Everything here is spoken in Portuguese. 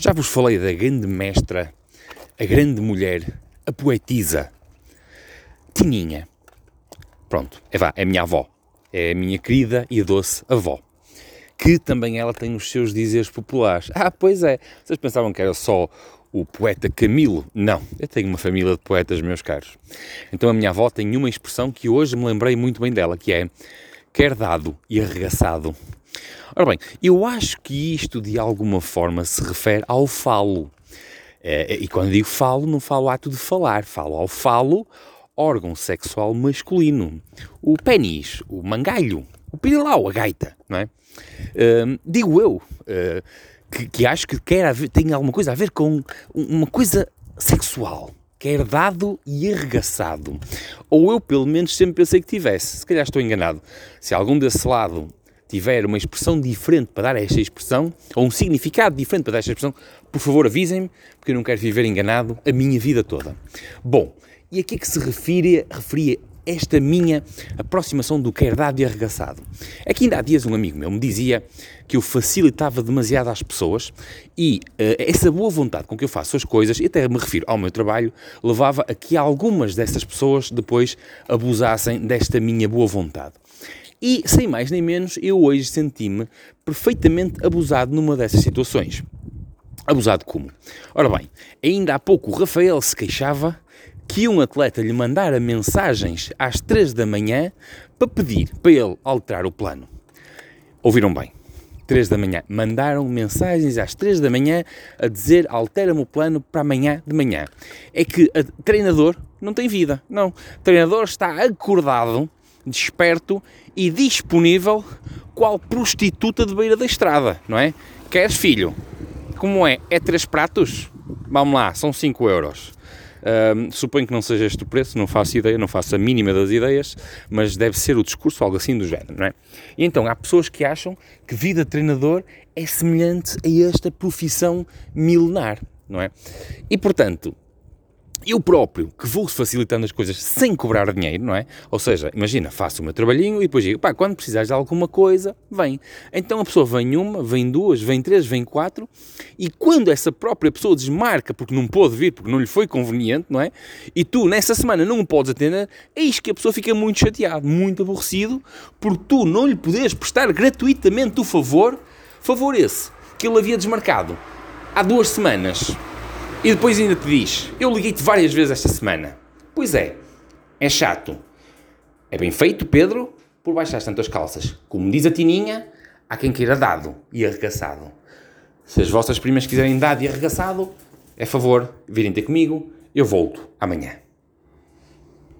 Já vos falei da grande mestra, a grande mulher, a poetisa, Tininha. Pronto, é vá, é a minha avó. É a minha querida e doce avó. Que também ela tem os seus dizeres populares. Ah, pois é. Vocês pensavam que era só o poeta Camilo? Não, eu tenho uma família de poetas, meus caros. Então a minha avó tem uma expressão que hoje me lembrei muito bem dela, que é quer dado e arregaçado. Ora bem, eu acho que isto de alguma forma se refere ao falo. É, e quando digo falo, não falo ato de falar, falo ao falo, órgão sexual masculino. O pênis, o mangalho, o pirilau, a gaita, não é? Uh, digo eu, uh, que, que, acho que quer haver, tem alguma coisa a ver com uma coisa sexual que é herdado e arregaçado. Ou eu, pelo menos, sempre pensei que tivesse. Se calhar estou enganado. Se algum desse lado tiver uma expressão diferente para dar a esta expressão, ou um significado diferente para dar esta expressão, por favor avisem-me, porque eu não quero viver enganado a minha vida toda. Bom, e a que é que se refere, referia esta minha aproximação do que é e arregaçado. É que ainda há dias um amigo meu me dizia que eu facilitava demasiado às pessoas e uh, essa boa vontade com que eu faço as coisas, e até me refiro ao meu trabalho, levava a que algumas dessas pessoas depois abusassem desta minha boa vontade. E, sem mais nem menos, eu hoje senti-me perfeitamente abusado numa dessas situações. Abusado como? Ora bem, ainda há pouco o Rafael se queixava que um atleta lhe mandara mensagens às 3 da manhã para pedir para ele alterar o plano. Ouviram bem? 3 da manhã. Mandaram mensagens às 3 da manhã a dizer altera-me o plano para amanhã de manhã. É que o treinador não tem vida. Não. O treinador está acordado, desperto e disponível qual prostituta de beira da estrada, não é? Queres filho? Como é? É três pratos? Vamos lá, são 5 euros. Suponho que não seja este o preço, não faço ideia, não faço a mínima das ideias, mas deve ser o discurso, algo assim do género, não é? E então há pessoas que acham que vida de treinador é semelhante a esta profissão milenar, não é? E portanto, eu próprio, que vou facilitando as coisas sem cobrar dinheiro, não é? Ou seja, imagina, faço o meu trabalhinho e depois digo, pá, quando precisares de alguma coisa, vem. Então a pessoa vem uma, vem duas, vem três, vem quatro, e quando essa própria pessoa desmarca porque não pôde vir, porque não lhe foi conveniente, não é? E tu nessa semana não o podes atender, eis que a pessoa fica muito chateada, muito aborrecido, por tu não lhe poderes prestar gratuitamente o favor, favor esse, que ele havia desmarcado há duas semanas. E depois ainda te diz: Eu liguei-te várias vezes esta semana. Pois é, é chato. É bem feito, Pedro, por baixar tantas calças. Como diz a Tininha, há quem queira dado e arregaçado. Se as vossas primas quiserem dado e arregaçado, é favor, virem ter comigo, eu volto amanhã.